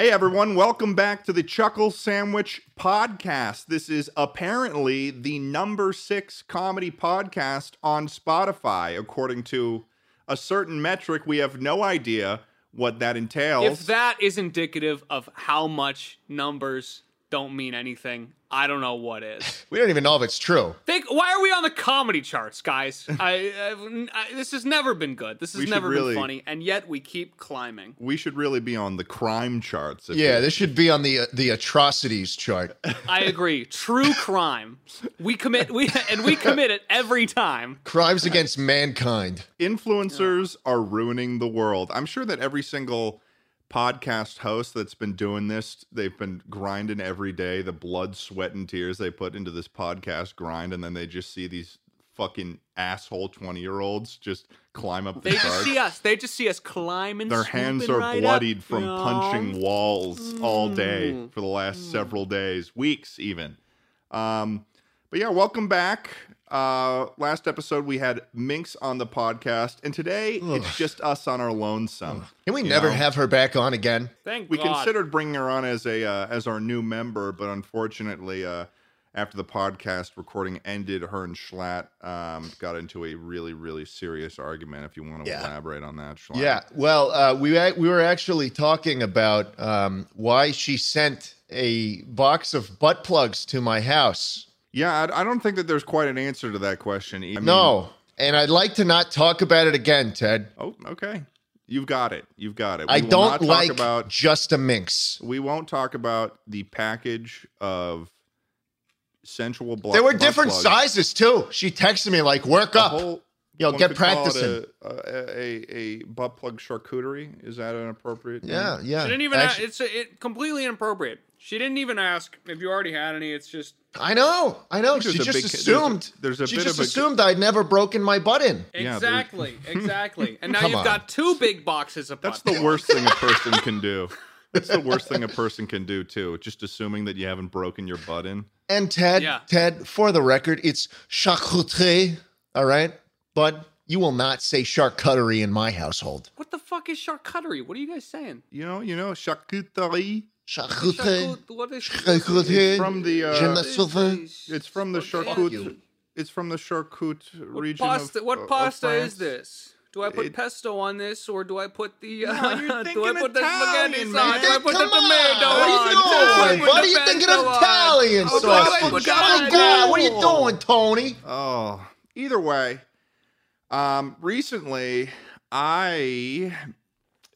Hey everyone, welcome back to the Chuckle Sandwich Podcast. This is apparently the number six comedy podcast on Spotify, according to a certain metric. We have no idea what that entails. If that is indicative of how much numbers don't mean anything, I don't know what is. We don't even know if it's true. Think, why are we on the comedy charts, guys? I, I, I this has never been good. This has We never really- been funny, and yet we keep climbing. we should really be on the crime charts. if Yeah, you- this should be on the the atrocities chart. I agree. True crime. We commit we and we commit it every time. Crimes against mankind. influencers are ruining the world. I'm sure that every single podcast host that's been doing this, they've been grinding every day, the blood, sweat, and tears they put into this podcast grind, and then they just see these fucking asshole 20 year olds just climb up the They just see us. They just see us climbing. Their hands are right bloodied up, from punching walls all day Mm. for the last several days, weeks even. Um, but yeah, welcome back. Uh, last episode we had Minx on the podcast, and today it's just us on our lonesome. Can we never know? have her back on again? Thank We God. considered bringing her on as a uh, as our new member, but unfortunately, uh, after the podcast recording ended, her and Schlatt um, got into a really really serious argument. If you want to Yeah. elaborate on that, Schlatt. Yeah. Well, uh, we we were actually talking about um, why she sent a box of butt plugs to my house. Yeah, I, I don't think that there's quite an answer to that question. I mean- no, and I'd like to not talk about it again, Ted. Oh, okay. You've got it. You've got it. I We will don't talk like about. just a minx. We won't talk about the package of sensual blood. There were different sizes too. She texted me like, "Work A up." whole, Yo, one get could call it practicing. A, a, a, a butt plug charcuterie. Is that an appropriate? name? Yeah, yeah. She didn't even. Actu- a- it's a, it completely inappropriate. She didn't even ask if you already had any. It's just I know, I know. I She there's a just big- there's a- assumed. there's a she bit just of a- assumed I'd never broken my butt in. Yeah, exactly, exactly. And now Come you've on. got two big boxes of. That's butt the worst thing a person can do. That's the worst thing a person can do too. Just assuming that you haven't broken your butt in. And Ted, Yeah. Ted, for the record, it's charcuterie, all right? But you will not say charcuterie in my household. What the fuck is charcuterie? What are you guys saying? You know, you know, charcuterie. Charcuterie. What is Charcuterie. From the, uh, Je ne sais It's from the Fuck charcut. It's from the charcut What region. pasta? of, what of pasta France. is this? Do I put It- pesto on this, or do I put the? Uh, No, you're do I thinking put the spaghetti man. sauce? Do I put the Come on. tomato What are you doing? put What are you thinking pesto of on? Italian Oh, sauce? I Oh my tomato? God, what are you doing, Tony? Oh, either way, um, recently I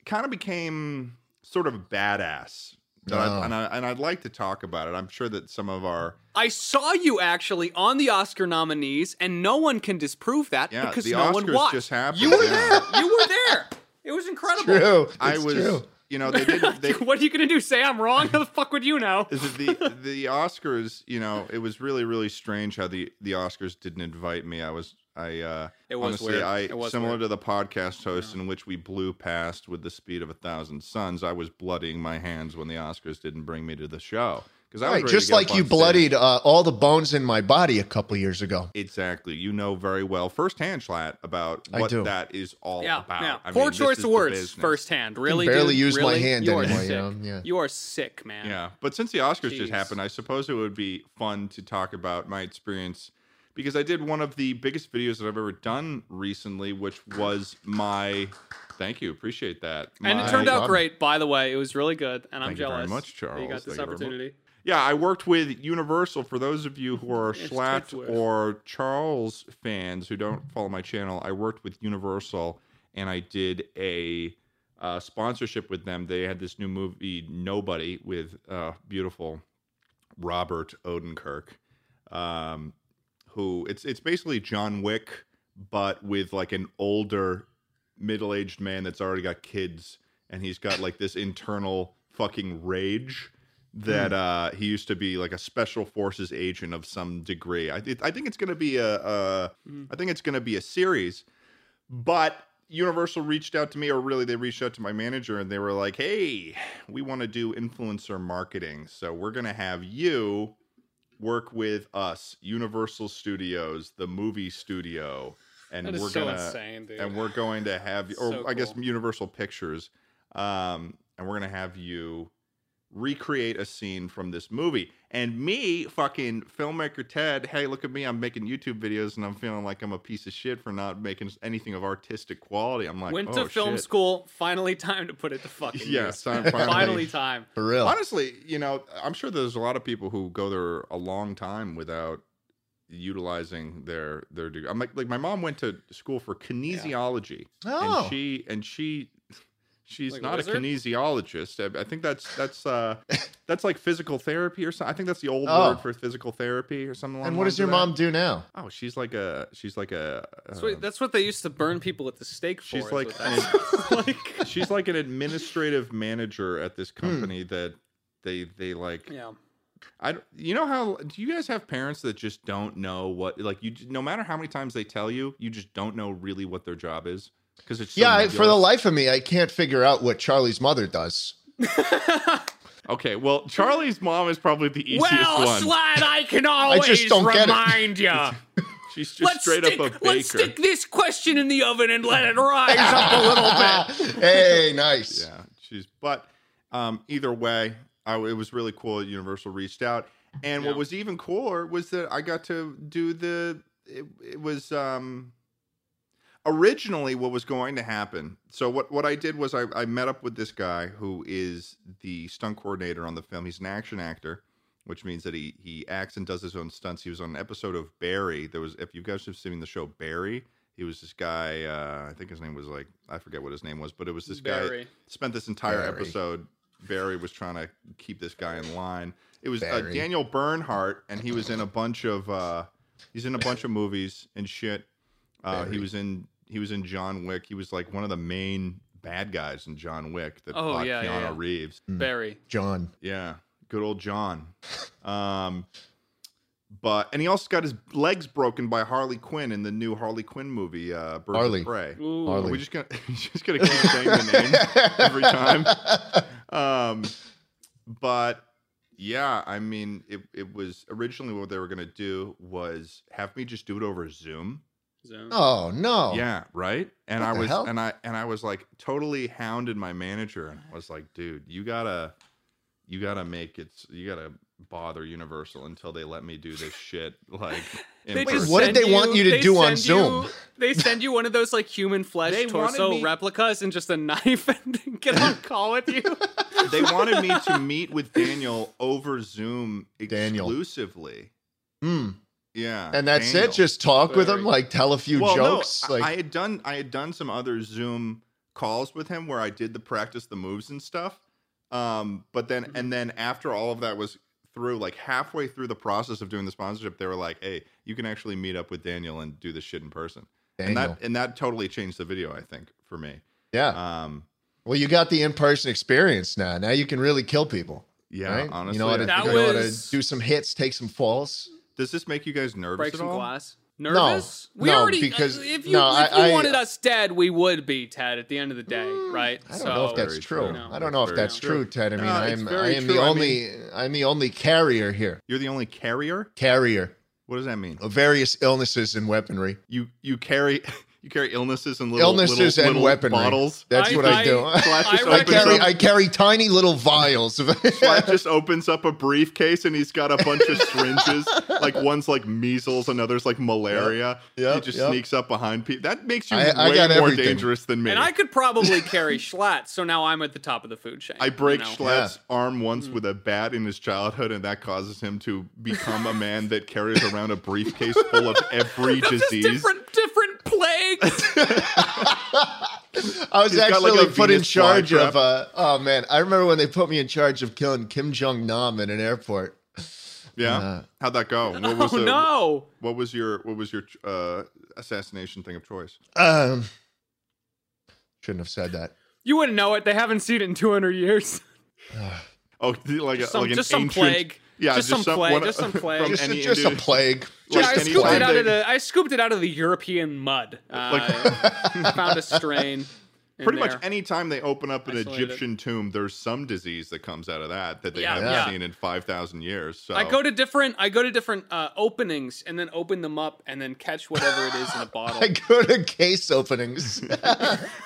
kind of became sort of a badass. That I- Oh. and, I, and I'd like to talk about it. I'm sure that some of our I saw you actually on the Oscar nominees, and no one can disprove that Yeah, because the no one Oscars watched. just happened, You were yeah. there. You were there. It was incredible. True. I was, true. You know, they did. They, what are you gonna do? Say I'm wrong? How the fuck would you know? is it the the Oscars? You know, it was really really strange how the the Oscars didn't invite me. I was I uh It was honestly weird. I It was similar weird. to the podcast host in which we blew past with the speed of a thousand suns. I was bloodying my hands when the Oscars didn't bring me to the show because I Right, just like you stage. bloodied uh, all the bones in my body a couple years ago. Exactly, you know very well firsthand, Schlatt, about what that is all Yeah, about. yeah. I Poor mean, choice of words business. firsthand. Really, barely dude? use my hand you are anymore, Sick. you know? Yeah. You are sick, man. Yeah, but since the Oscars Jeez. just happened, I suppose it would be fun to talk about my experience because I did one of the biggest videos that I've ever done recently, which was my. Thank you, appreciate that. And My- it turned out great, by the way. It was really good, and I'm Thank you very jealous. much, that You got this Thank you opportunity. Yeah, I worked with Universal. For those of you who are It's Schlatt or Charles fans who don't follow my channel, I worked with Universal and I did a uh, sponsorship with them. They had this new movie, Nobody, with uh, beautiful Robert Odenkirk, um, who it's it's basically John Wick, but with like an older middle-aged man that's already got kids, and he's got like this internal fucking rage that uh he used to be like a special forces agent of some degree. I th- I think it's going to be a uh I think it's going to be a series. But Universal reached out to me or really they reached out to my manager and they were like, "Hey, we want to do influencer marketing. So we're going to have you work with us, Universal Studios, the movie studio, and we're so gonna insane, and we're going to have or So I guess cool. Universal Pictures, um, and we're gonna have you recreate a scene from this movie. And me, fucking filmmaker Ted, hey, look at me. I'm making YouTube videos and I'm feeling like I'm a piece of shit for not making anything of artistic quality. I'm like, Went oh, to film shit. school. Finally, time to put it to fucking Yeah, use. time- finally. finally time. For real. Honestly, you know, I'm sure there's a lot of people who go there a long time without utilizing their their degree. I'm like, like my mom went to school for kinesiology, Oh. and she and she she's Like not a, wizard? kinesiologist. I, I think that's that's uh that's like physical therapy or something. I think that's the old Oh. word for physical therapy or something. along and the what does your of that. mom do now? Oh, she's like a she's like a That's uh, what, that's what they used to burn people at the stake for. She's like what that's like. she's like an administrative manager at Hmm. this company that they they like Yeah. I you know how do you guys have parents that just don't know what like you no matter how many times they tell you you just don't know really what their job is because it's so yeah, I, for the life of me, I can't figure out what Charlie's mother does. okay well Charlie's mom is probably the easiest well, one Schlatt, I can always just don't remind you. she's just let's straight stick, up a baker. let's stick this question in the oven and let it rise up a little bit. hey, nice. yeah she's but um either way I, it was really cool that Universal reached out and Yeah. what was even cooler was that I got to do the it, it was um originally what was going to happen so what what i did was I, I met up with this guy who is the stunt coordinator on the film. He's an action actor which means that he he acts and does his own stunts. He was on an episode of barry. There was if you guys have seen the show barry he was this guy uh, i think his name was like i forget what his name was but it was this guy spent this entire Barry. episode barry was trying to keep this guy in line. It was uh, daniel bernhardt and he was in a bunch of uh, he's in a bunch of movies and shit. Uh, he was in he was in John Wick. He was like one of the main bad guys in John Wick that Oh, fought yeah, Keanu yeah, yeah. Reeves. Barry. John. Yeah, good old John. Um, but and he also got his legs broken by Harley Quinn in the new Harley Quinn movie, uh, Birds Harley. of Prey. Ooh. Harley. Are we just gonna just gonna keep saying the name every time? Um, but yeah, I mean, it it was originally what they were gonna do was have me just do it over Zoom. Zone. Oh no. Yeah, right. And What I was hell? and I and I was like totally hounded my manager and I was like, dude, you gotta you gotta make it you gotta bother Universal until they let me do this shit like in just What did send they want you to do on send Zoom? you- they send you one of those like human flesh They torso me- replicas and just a knife and get on call with you. they wanted me to meet with Daniel over Zoom Daniel. exclusively. Hmm. Yeah. And that's Daniel. it. Just talk with him, like tell a few well, jokes. No, I- like I had done I had done some other Zoom calls with him where I did the practice the moves and stuff. Um, but then Mm-hmm. and then after all of that was through, like halfway through the process of doing the sponsorship, they were like, "Hey, you can actually meet up with Daniel and do this shit in person." And Daniel. that and that totally changed the video, I think, for me. yeah. Um, well, you got the in-person experience now. Now you can really kill people. yeah, right? honestly, you know how to, That you know how to do some hits, take some falls. Does this make you guys nervous Break at some all? glass. Nervous? we no, already because- uh, if you no, if I- you I- wanted us dead, we would be Ted at the end of the day, right? I don't know if that's true. true. No. I don't know if that's true. true, Ted. I mean, No, I'm I am true. the I only I'm the only carrier here. You're the only carrier. Carrier What does that mean? of various illnesses and weaponry. You you carry you carry illnesses and little illnesses little, and little weaponry. bottles. That's I- what I, I- do. I I carry up. I carry tiny little vials of just opens up a briefcase and he's got a bunch of syringes. Like one's like measles, another's like malaria. Yep, he just yep. sneaks up behind people. That makes you I- I way got more everything. dangerous than me. And I could probably carry Schlatt, so now I'm at the top of the food chain. I break you know? Schlatt's arm once Mm. with a bat in his childhood, and that causes him to become a man that carries around a briefcase full of every disease. different different plagues. I was He's got, actually like, put in charge of uh oh man, I remember when they put me in charge of killing Kim Jong Nam in an airport. Yeah, Uh, how'd that go? What oh the- no! What was your what was your uh, assassination thing of choice? Um shouldn't have said that. You wouldn't know it. They haven't seen it in 200 years. Oh, like Just a, some, like an just some ancient, plague. Yeah, just, some plague. just some plague. Just, any just a Indian- plague. Yeah, I any scooped it out of the. I scooped it out of the European mud. Uh, found a strain. Pretty there. much any time they open up an Isolated. Egyptian tomb, there's some disease that comes out of that that they Yeah, haven't yeah. seen in five thousand years. So I go to different. I go to different uh, openings and then open them up and then catch whatever it is in a bottle. I go to case openings.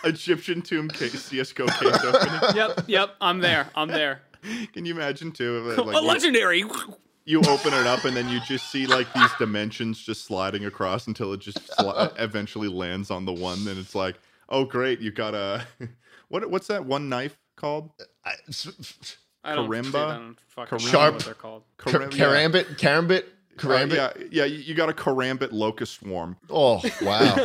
Egyptian tomb case, CS:GO case opening. yep, yep. I'm there. I'm there. Can you imagine too? if, a Like, you- legendary. you open it up and then you just see like these dimensions just sliding across until it just sli- eventually lands on the one. Then it's like, oh great, you got a what? What's that one knife called? I- I don't, Karimba? I don't fucking know Sharp. what they're called. Car- Karim- yeah. Karambit, Karambit, Uh, Karambit. yeah, yeah, you you got a karambit locust swarm. Oh wow,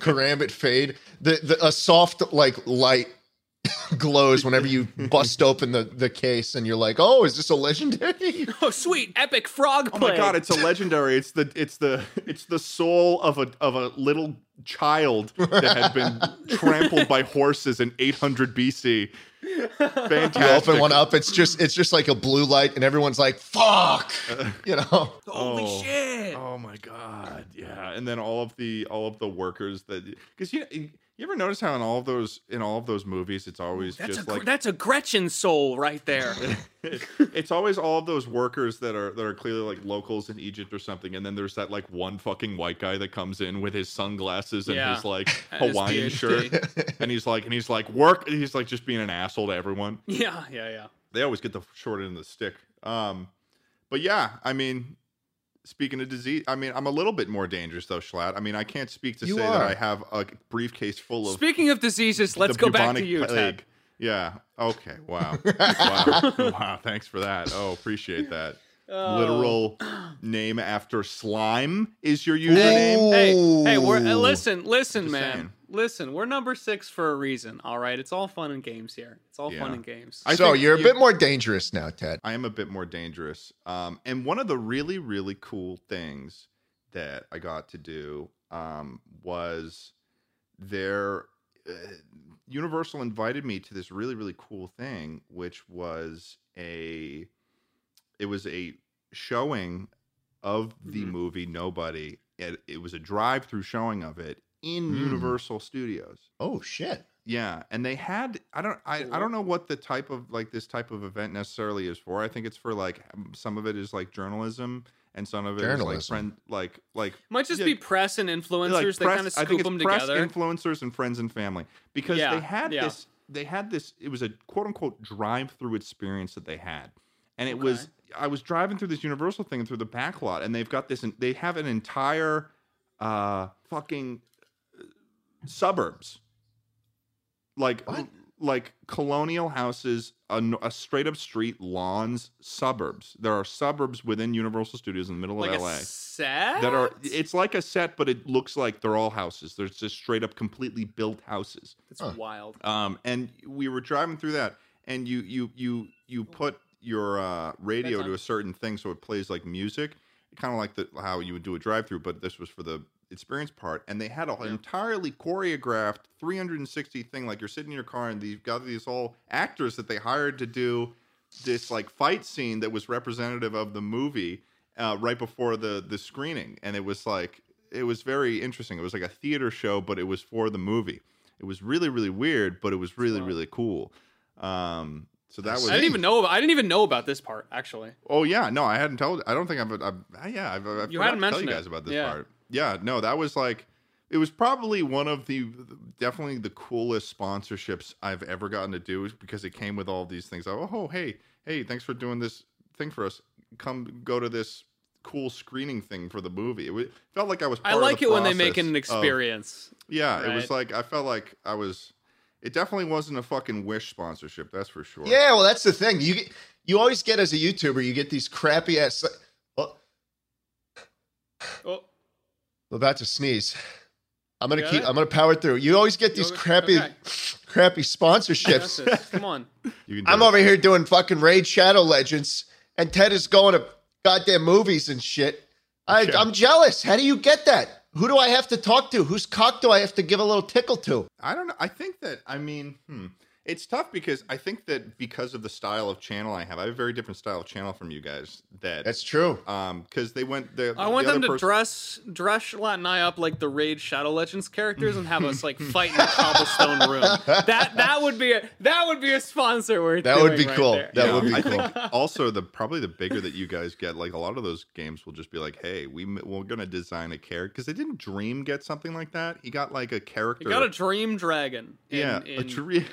Karambit fade. The, the a soft like light glows whenever you bust open the the case, and you're like, oh, is this a legendary? Oh, sweet epic frog Oh my god, it's a legendary. It's the it's the it's the soul of a of a little child that had been trampled by horses in 800 BC. Fantastic. You open one up, it's just it's just like a blue light, and everyone's like, fuck, uh, you know. Holy Oh. shit. Oh my god, yeah. And then all of the all of the workers that because you you ever notice how in all of those in all of those movies it's always That's just gr- like that's a Gretchen soul right there. it's always all of those workers that are that are clearly like locals in Egypt or something, and then there's that like one fucking white guy that comes in with his sunglasses and Yeah. his like And his Hawaiian shirt, and he's like and he's like work. He's like just being an asshole to everyone. yeah, yeah, yeah. They always get the short end of the stick. Um, but yeah, I mean, speaking of disease, I mean, I'm a little bit more dangerous though, Schlatt. I mean, I can't speak to You say that. I have a briefcase full of Speaking of diseases, let's go back to you, Ted. plague. Yeah. Okay. Wow. wow. Wow. Thanks for that. Oh, appreciate that. Oh. Literal name after slime is your username. Hey, hey, we're uh, listen, listen, Just man. saying. Listen, we're number six for a reason. All right, it's all fun and games here. It's all fun Yeah. and games. I so you're a you- bit more dangerous now, Ted. I am a bit more dangerous. Um, and one of the really, really cool things that I got to do um, was there. uh, Universal invited me to this really, really cool thing, which was a it was a showing of the Mhm. movie Nobody. It, it was a drive-through showing of it in Mm. Universal Studios. Oh shit. Yeah, and they had I don't I, I don't know what the type of like this type of event necessarily is for. I think it's for like some of it is like journalism and some of it is like friend like like Might just yeah, be press and influencers. like they press- kind of I scoop think it's them press, together. influencers and friends and family because Yeah, they had yeah. this they had this it was a quote unquote drive through experience that they had. And it was I was driving through this Universal thing through the back lot and they've got this they have an entire uh fucking suburbs like What? like colonial houses a straight up street lawns suburbs there are suburbs within universal studios in the middle like of a la set that are it's like a set but it looks like they're all houses there's just straight up completely built houses It's Huh. wild. um and we were driving through that and you you you you put your uh radio to a certain thing so it plays like music kind of like the how you would do a drive through but this was for the experience part and they had an Yeah. entirely choreographed 360 thing like you're sitting in your car and you've got these all actors that they hired to do this like fight scene that was representative of the movie uh, right before the the screening and it was like it was very interesting it was like a theater show but it was for the movie it was really really weird but it was really Wow. really cool um so that was I didn't even know. About, I didn't even know about this part actually. Oh yeah, no, I hadn't told. I don't think I've. I've yeah, I've. I've You hadn't mentioned you it. guys about this Yeah. part. Yeah, no, that was like, it was probably one of the definitely the coolest sponsorships I've ever gotten to do, because it came with all these things. Oh, oh, hey, hey, thanks for doing this thing for us. Come go to this cool screening thing for the movie. It wa- felt like I was. I part of like the it when they make it process an of- experience. yeah, it was like I felt like I was. It definitely wasn't a fucking Wish sponsorship. That's for sure. Yeah, well, that's the thing. You get, you always get as a YouTuber, you get these crappy ass. Oh, Oh, I'm about to sneeze. I'm gonna Got keep. I'm gonna power through. You always get You these crappy, Okay. crappy that's sponsorships. it. Come on. You can do I'm it. over here doing fucking Raid Shadow Legends, and Ted is going to goddamn movies and shit. I, Yeah. I'm jealous. How do you get that? Who do I have to talk to? Whose cock do I have to give a little tickle to? I don't know. I think that I mean, hmm, it's tough because I think that because of the style of channel I have, I have a very different style of channel from you guys. That That's true. um, because they went. The, I the want other them to person- dress dress Schlatt and I up like the Raid Shadow Legends characters and have us like fight in a cobblestone room. That that would be a that would be a sponsor worth. That would be right cool. there. That Yeah, would be I cool. think also the probably the bigger that you guys get, like a lot of those games will just be like, hey, we we're gonna design a character because they didn't Dream get something like that. He got like a character. You got a dream dragon. in- yeah, a dream.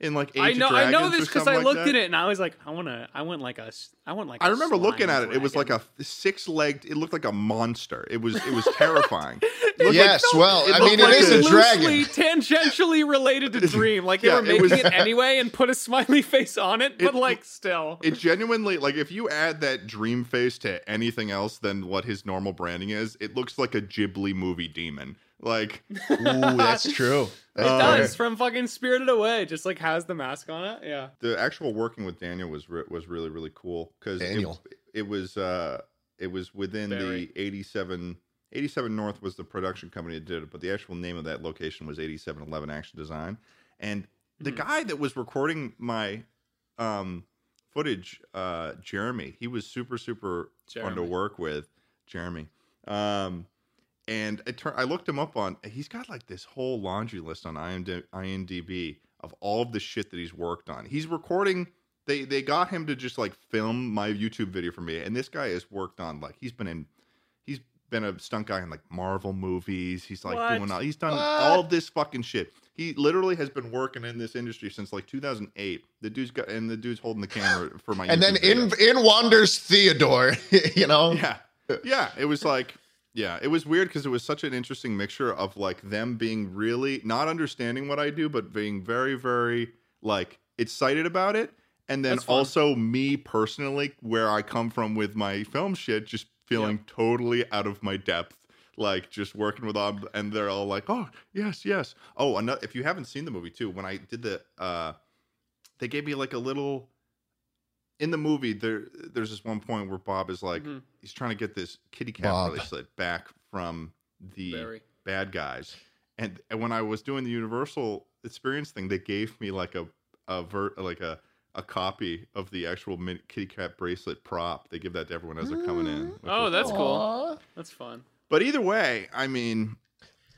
In like Age I of know, I know Dragons this because I like looked that? at it and I was like, I want to, I want like a, s- I want like. I I remember looking at it. It was like a six-legged. It looked like a monster. It was it was terrifying. It looked like- yes, well, it I looked mean, like it is a a- dragon. Tangentially related to Dream. Like they Yeah, were it making was- it anyway and put a smiley face on it, but It- like still. it genuinely like if you add that dream face to anything else than what his normal branding is, it looks like a Ghibli movie demon. Like Ooh, that's true. That's It fair. does from fucking Spirited Away. Just like has the mask on it. Yeah. the actual working with Daniel was re- was really really cool because Daniel. it, it was uh it was within Very. the 87 87 North was the production company that did it, but the actual name of that location was 8711 Action Design. And the Hmm. guy that was recording my um footage, uh Jeremy, he was super super fun to work with, Jeremy. Um and it tur- I looked him up on. He's got like this whole laundry list on IMD- IMDb of all of the shit that he's worked on. He's recording. They they got him to just like film my YouTube video for me, and this guy has worked on like he's been in. He's been a stunt guy in like Marvel movies. He's like What? doing all. He's done What? all this fucking shit. He literally has been working in this industry since like 2008. The dude's got and the dude's holding the camera for my. and then video. in in wanders Theodore. you know, yeah yeah it was like yeah it was weird because it was such an interesting mixture of like them being really not understanding what i do but being very very like excited about it and then also me personally where i come from with my film shit just feeling totally out of my depth like just working with them and they're all like oh yes yes. Oh another, if you haven't seen the movie too when i did the uh they gave me like a little in the movie there there's this one point where bob is like Mhm. he's trying to get this kitty cat Bob. bracelet back from the Very. bad guys and, and when i was doing the universal experience thing they gave me like a a ver, like a a copy of the actual min- kitty cat bracelet prop they give that to everyone as they're coming in Oh, that's cool. cool. That's fun. but either way i mean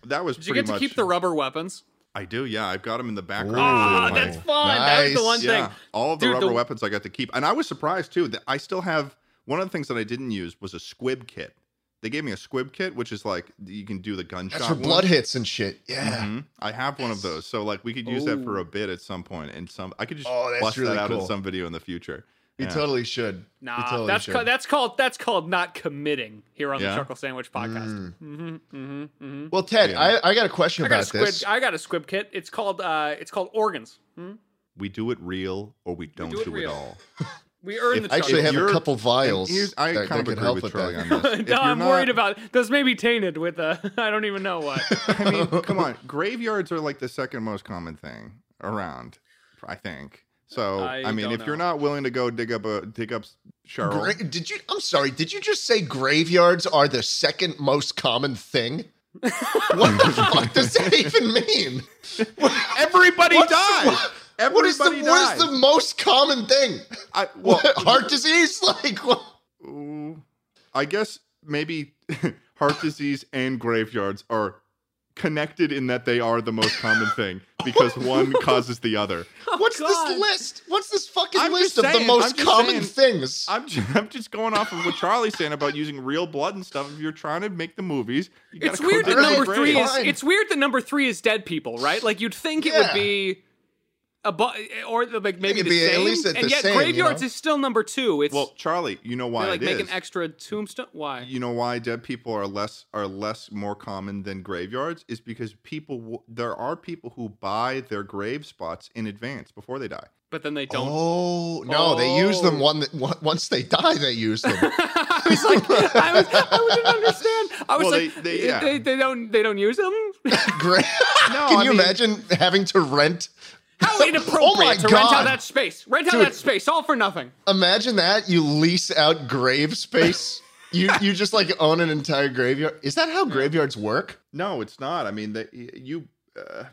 that was Did you pretty get to much keep the rubber weapons? I do yeah i've got them in the background Ah, Ooh. that's fun. That was the one yeah, thing. all of the Dude, rubber the- weapons I got to keep, and I was surprised too that I still have one of the things that I didn't use was a squib kit. They gave me a squib kit, which is like you can do the gunshot. that's for one. blood hits and shit. Yeah. Mhm. I have one of those, so like we could use that for a bit at some point, and some I could just Oh, that's bust really that out in some video in the future. You Yeah. totally should. You Nah, totally that's should. ca- that's called that's called not committing here on Yeah? the Chuckle Sandwich podcast. Mm-hmm, mm-hmm, mm-hmm. well, Ted, Yeah. I, I got a question I got a about squib. this. I got a squib kit. It's called uh, it's called organs. Hmm? We do it real, or we don't do do it it, all. We earn If- the I actually have a couple vials. And here's- I that- kind that of agree help with with Charlie that. on this. If no, you're I'm not- worried about those. May be tainted with uh, I don't even know what. I mean, come on. Graveyards are like the second most common thing around, I think. So, I I, mean, don't if you're not willing to go dig up a dig up Cheryl, Gra- did you? I'm sorry. Did you just say graveyards are the second most common thing? what the fuck does that even mean? everybody What's- dies. what- Everybody what is the what is the most common thing? I, well, What, heart disease? Like what? I guess maybe heart disease and graveyards are connected in that they are the most common thing because one causes the other. Oh, What's God. this list? What's this fucking I'm list just of the most common saying. things? I'm just, I'm just going off of what Charlie's saying about using real blood and stuff. If you're trying to make the movies, you It's weird that number three grave. is. It's weird that number three is dead people, right? Like you'd think it would be. A bu- or the- like maybe the be at same, least at and the yet same, you graveyards know? is still number two. It's Well, Charlie, you know why they like it make is. an extra tombstone. Why? you know why dead people are less are less more common than graveyards is because people there are people who buy their grave spots in advance before they die. But then they don't. Oh no, they use them Oh. one that, one- once they die. They use them. I was like, I, was, I didn't understand. I was Well, like, they- they- yeah. Oh, they, don't, they don't use them. Great. No, Can I you mean- imagine having to rent How inappropriate Oh my to rent out that space. Rent out Dude. that space, all for nothing. Imagine that you lease out grave space. You you just like own an entire graveyard. Is that how graveyards work? No, it's not. I mean, that you. Uh,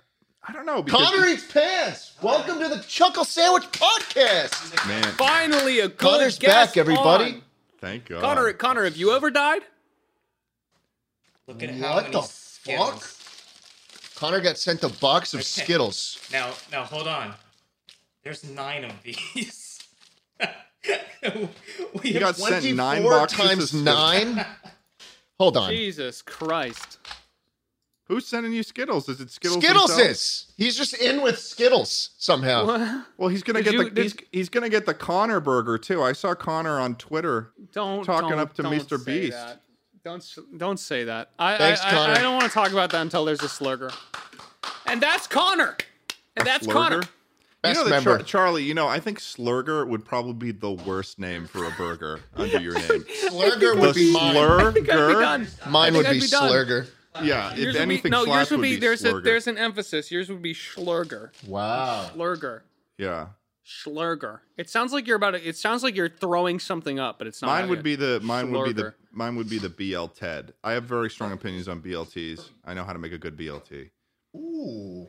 I don't know. Because Connor eats pants. Welcome to the Chuckle Sandwich Podcast. man, Finally, a good Connor's guest back, everybody. on. thank God. Connor, Connor, have you ever died? Look at how What many the Skittles. fuck? Connor got sent a box of Okay. Skittles. Now, now hold on. There's nine of these. we You got sent nine boxes times nine. Hold on. Jesus Christ. Who's sending you Skittles? Is it Skittles? Skittles himself? is. He's just in with Skittles somehow. Well, he's gonna Did get you- the did- he's, he's gonna get the Connor burger too. I saw Connor on Twitter. Don't Talking don't- up to don't Mr. say Beast. that. Don't don't say that. I Thanks, I, Connor. I, I don't want to talk about that until there's a slurger. And that's Connor. And that's Connor. Slurger? Best you know that member. Char- Charlie, you know, I think Slurger would probably be the worst name for a burger under your name. Slurger the would be mine. I think I'd be Slurger. done. Mine would think be I'd be done. Slurger. Yeah, if Yours would be, no, yours would be, there's a there's an emphasis. Yours would be Schlurger. Wow. Schlurger. yeah. Schlurger. It sounds like you're about to, it sounds like you're throwing something up, but it's not. Mine would be the mine would be the mine would be the BL Ted. I have very strong opinions on BLTs. I know how to make a good BLT. Ooh.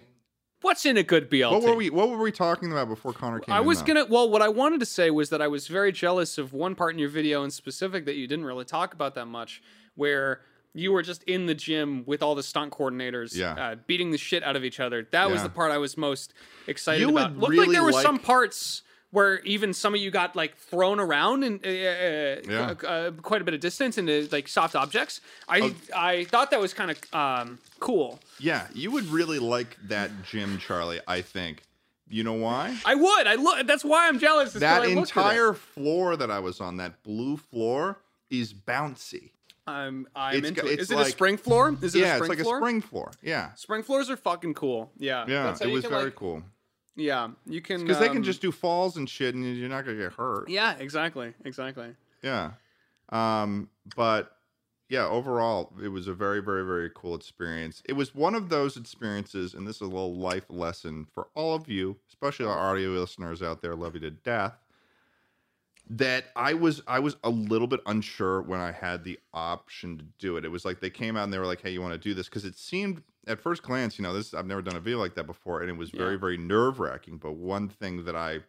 What's in a good BLT? What were we What were we talking about before Connor came? I in, was though? gonna. Well, what I wanted to say was that I was very jealous of one part in your video in specific that you didn't really talk about that much, where you were just in the gym with all the stunt coordinators, Yeah. uh, beating the shit out of each other. That was the part I was most excited You about. would Looked like there were some parts where even some of you got like thrown around and uh, uh, Yeah. uh, uh, quite a bit of distance into like soft objects. I Oh. I thought that was kind of um, cool. Yeah, you would really like that gym, Charlie. I think. You know why? I would. I look. That's why I'm jealous. That I looked at it. entire floor that I was on, that blue floor, is bouncy. I'm I'm It's into it. Is it a spring floor? Is it yeah, a spring it's like floor? a spring floor. Yeah, Spring floors are fucking cool. Yeah. yeah, it was can, very like- cool Yeah, you can because they can um, just do falls and shit, and you're not gonna get hurt. Yeah, exactly, exactly. Yeah. Um, but yeah, overall, it was a very, very, very cool experience. It was one of those experiences, and this is a little life lesson for all of you, especially our audio listeners out there, love you to death. That I was I was a little bit unsure when I had the option to do it. It was like they came out and they were like, "Hey, you want to do this?" Because it seemed at first glance, you know, this I've never done a video like that before, and it was very, Yeah. very nerve wracking. But one thing that I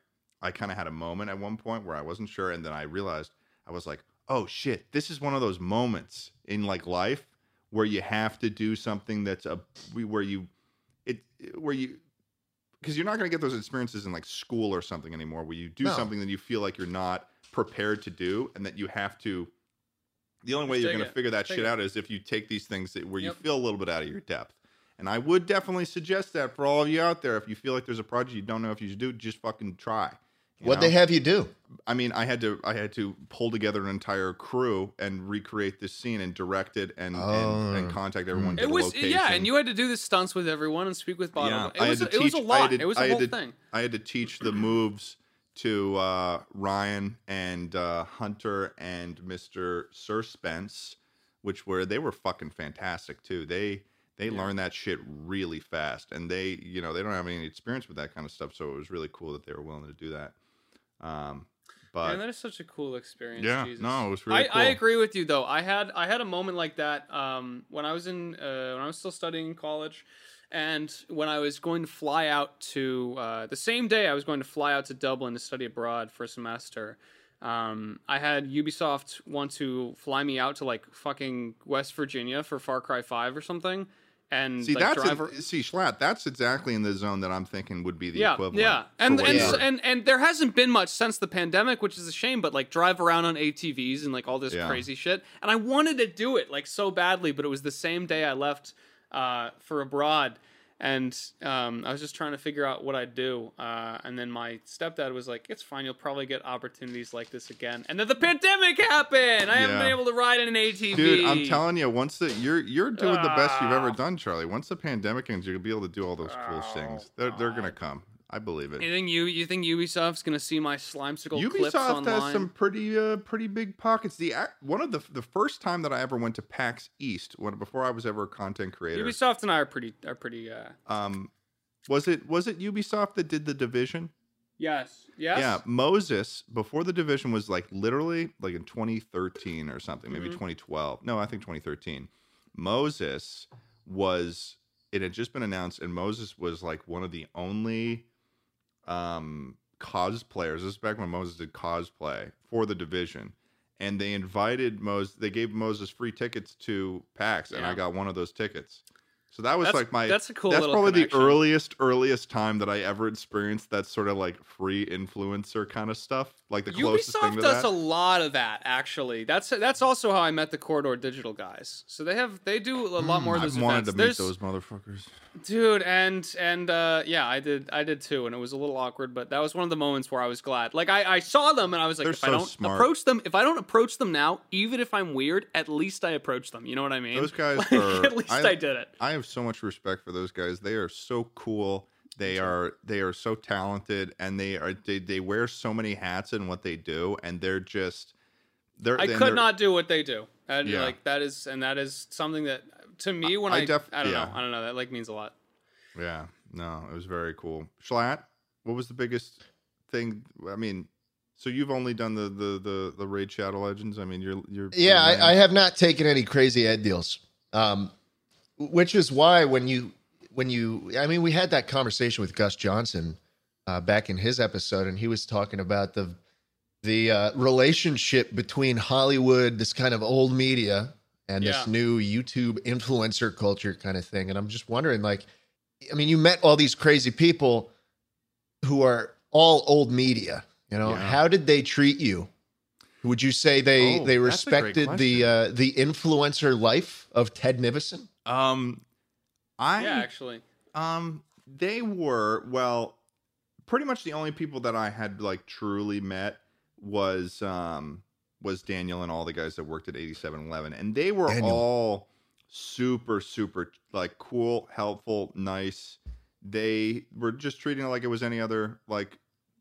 I kind of had a moment at one point where I wasn't sure, and then I realized I was like, oh shit, this is one of those moments in like life where you have to do something that's a where you it where you because you're not going to get those experiences in like school or something anymore where you do No. something that you feel like you're not prepared to do and that you have to the only way Just you're going to figure that Take shit it. out is if you take these things that, where you feel a little bit out of your depth. And i would definitely suggest that for all of you out there. If you feel like there's a project you don't know if you should do just fucking try you What'd they have you do? I mean, I had to I had to pull together an entire crew and recreate this scene and direct it and and, and Oh. contact everyone. Mm. It was location. yeah, and you had to do the stunts with everyone and speak with Bob. Yeah, it I was had to it was a teach- I lot. had to- it was I a had whole to- thing. I had to teach the moves to uh, Ryan and uh, Hunter and Mister Sir Spence, which were they were fucking fantastic too. They they Yeah. learned that shit really fast, and they you know they don't have any experience with that kind of stuff, so it was really cool that they were willing to do that. Um, but Man, that is such a cool experience. yeah, Jesus. no, it was really I, cool. I agree with you though. I had I had a moment like that um, when I was in uh, when I was still studying in college, and when I was going to fly out to uh, the same day I was going to fly out to Dublin to study abroad for a semester. Um, I had Ubisoft want to fly me out to like fucking West Virginia for Far Cry Five or something, and See, like, that's drive in- see Schlatt. That's exactly in the zone that I'm thinking would be the yeah, equivalent. Yeah, and and, and and there hasn't been much since the pandemic, which is a shame. But like drive around on ATVs and like all this Yeah. crazy shit, and I wanted to do it like so badly, but it was the same day I left uh, for abroad, and um, I was just trying to figure out what I'd do. Uh, and then my stepdad was like, "It's fine, you'll probably get opportunities like this again." And then the pandemic happened. I haven't Yeah. been able to ride in an ATV. Dude, I'm telling you, once the you're you're doing the best you've ever Ah. done, Charlie. Once the pandemic ends, you're gonna be able to do all those cool Oh, things. They're they're gonna come. I believe it. You think you you think Ubisoft's gonna see my Slimecicle clips Ubisoft online? has some pretty uh, pretty big pockets. The one of the the first time that I ever went to PAX East, when before I was ever a content creator, Ubisoft and I are pretty are pretty. Uh, um, was it was it Ubisoft that did the Division? yes. Yes. Yeah, Moses before the division was like literally like in 2013 or something, maybe Mhm. 2012. No, I think 2013. Moses was it had just been announced, and Moses was like one of the only um cosplayers. This is back when Moses did cosplay for the division. And they invited Moses. They gave Moses free tickets to PAX, and I got one of those tickets. So that was That's- like my. that's a cool That's probably connection. the earliest, earliest time that I ever experienced that sort of like free influencer kind of stuff. Like the closest thing Ubisoft to does that. a lot of that. Actually, that's that's also how I met the Corridor Digital guys. So they have they do a lot more of those I've wanted events. to meet There's- those motherfuckers. dude and and uh yeah i did i did too and it was a little awkward but that was one of the moments where i was glad like i i saw them and i was like They're if i don't smart. approach them if i don't approach them now even if i'm weird at least i approach them you know what i mean Those guys Like, are- at least I- I, did it I have so much respect for those guys. They are so cool. They are they are so talented, and they are they, they wear so many hats in what they do, and they're just they're. i could they're- not do what they do and Yeah. like that is and that is something that to me when I i i, don't yeah. know i don't know that like means a lot Yeah, no, it was very cool. Schlatt, what was the biggest thing? I mean, so you've only done the the the the Raid Shadow Legends. I mean, you're you're Yeah, you're I, I have not taken any crazy ed deals, um, which is why when you when you I mean we had that conversation with Gus Johnson uh, back in his episode, and he was talking about the the uh, relationship between Hollywood, this kind of old media, and Yeah. this new YouTube influencer culture kind of thing. And I'm just wondering, like, I mean, you met all these crazy people who are all old media. You know, Yeah. how did they treat you? Would you say they Oh, they that's a great respected the uh, the influencer life of Ted Nivison? Um, I yeah actually Um, they were well, pretty much the only people that I had like truly met was um was Daniel and all the guys that worked at 8711 and they were Daniel. all super super like cool, helpful, nice. They were just treating it like it was any other like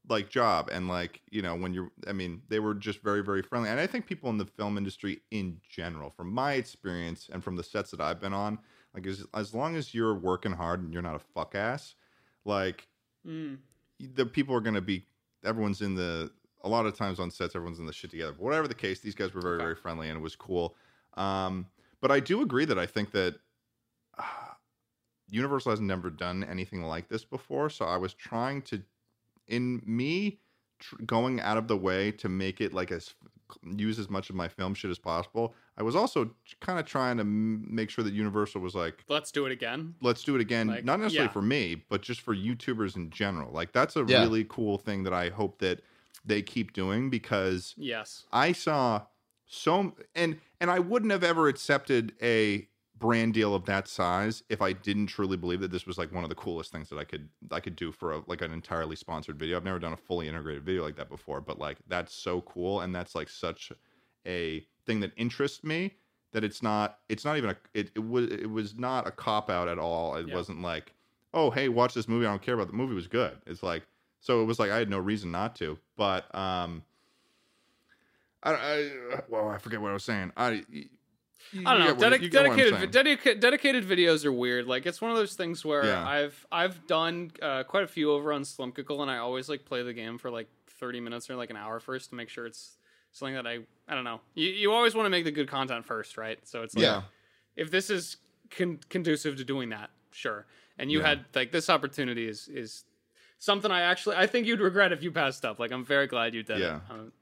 like job and like you know when you're i mean they were just very very friendly and i think people in the film industry in general from my experience and from the sets that i've been on like as, as long as you're working hard and you're not a fuck ass like mm. the people are going to be everyone's in the a lot of times on sets everyone's in the shit together but whatever the case these guys were very Okay. very friendly and it was cool um but i do agree that i think that uh, universal has never done anything like this before so i was trying to in me tr- going out of the way to make it like as use as much of my film shit as possible i was also kind of trying to m- make sure that universal was like let's do it again let's do it again Like, not necessarily yeah. for me but just for youtubers in general like that's a Yeah. really cool thing that i hope that they keep doing because yes i saw so and and i wouldn't have ever accepted a brand deal of that size if i didn't truly believe that this was like one of the coolest things that i could i could do for a like an entirely sponsored video. I've never done a fully integrated video like that before but like that's so cool and that's like such a thing that interests me that it's not it's not even a it, it was it was not a cop out at all. It Yeah. wasn't like oh hey watch this movie i don't care about the movie was good. It's like so it was like i had no reason not to but um i, I well i forget what i was saying. I I don't know. Dedic- dedicated, dedicated dedica- dedicated videos are weird. Like it's one of those things where Yeah. I've I've done uh, quite a few over on Slimecicle, and I always like play the game for like thirty minutes or like an hour first to make sure it's something that I I don't know. You you always want to make the good content first, right? So it's like yeah if this is con- conducive to doing that, sure. And you Yeah. had like this opportunity is is something I actually I think you'd regret if you passed up. Like I'm very glad you did. Yeah. It. Um,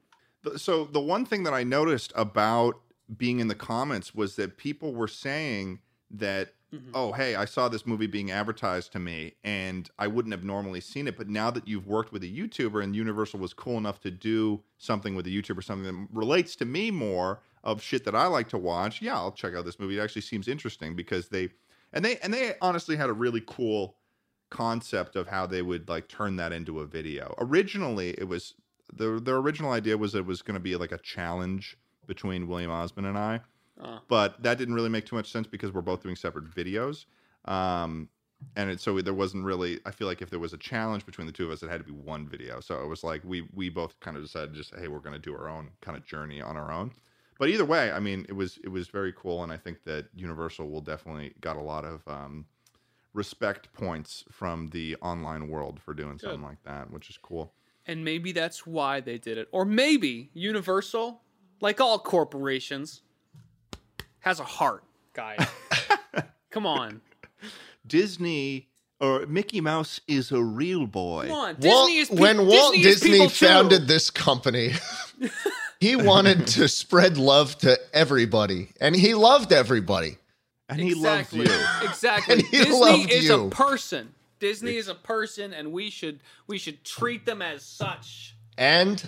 so the one thing that I noticed about being in the comments was that people were saying that Mhm. oh hey I saw this movie being advertised to me and I wouldn't have normally seen it but now that you've worked with a YouTuber and Universal was cool enough to do something with a YouTuber something that relates to me more of shit that I like to watch yeah I'll check out this movie it actually seems interesting because they and they and they honestly had a really cool concept of how they would like turn that into a video originally it was the their original idea was it was going to be like a challenge between William Osman and I, uh, but that didn't really make too much sense because we're both doing separate videos. Um, and it, so there wasn't really. I feel like if there was a challenge between the two of us, it had to be one video. So it was like we we both kind of decided just hey, we're going to do our own kind of journey on our own. But either way, I mean, it was it was very cool, and I think that Universal will definitely got a lot of um, respect points from the online world for doing something like that, which is cool. and maybe that's why they did it. Or maybe Universal, like all corporations, has a heart, guys. Come on. Disney or Mickey Mouse is a real boy. Come on. Walt- Disney is pe- when Walt Disney, is Disney people too. founded this company, he wanted to spread love to everybody, and he loved everybody. And he exactly. loves you. Exactly. And he Disney loved is you. a person. Disney is a person, and we should we should treat them as such. And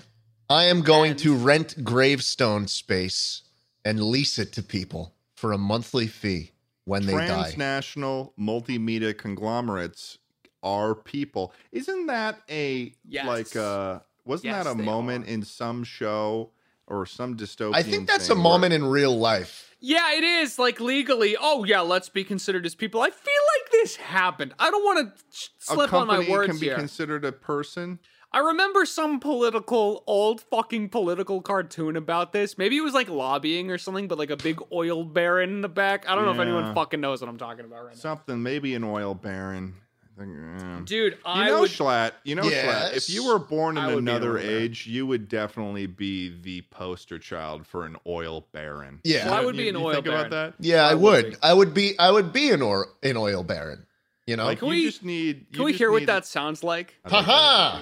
I am going And- to rent gravestone space and lease it to people for a monthly fee when they die. Transnational multimedia conglomerates are people. Isn't that a Yes. like uh wasn't Yes, that a moment are. in some show or some dystopian I think that's a thing where- moment in real life. Yeah, it is like legally. Oh yeah, let's be considered as people. I feel like this happened. I don't want to slip on my company words can be here. considered a person. I remember some political, old fucking political cartoon about this. Maybe it was like lobbying or something, but like a big oil baron in the back. I don't know if anyone fucking knows what I'm talking about right now. Something, maybe an oil baron. I think, yeah. Dude, You I know, would. Schlatt, you know, Schlatt, if you were born in I would be an another age, you would definitely be the poster child for an oil baron. Yeah. Well, I You- would be an you oil think about baron. that? Yeah, I, I would. would. I would be. I would be an or an oil baron. You know. Like Can you we- just need. Can we just hear what need- that sounds like? Haha.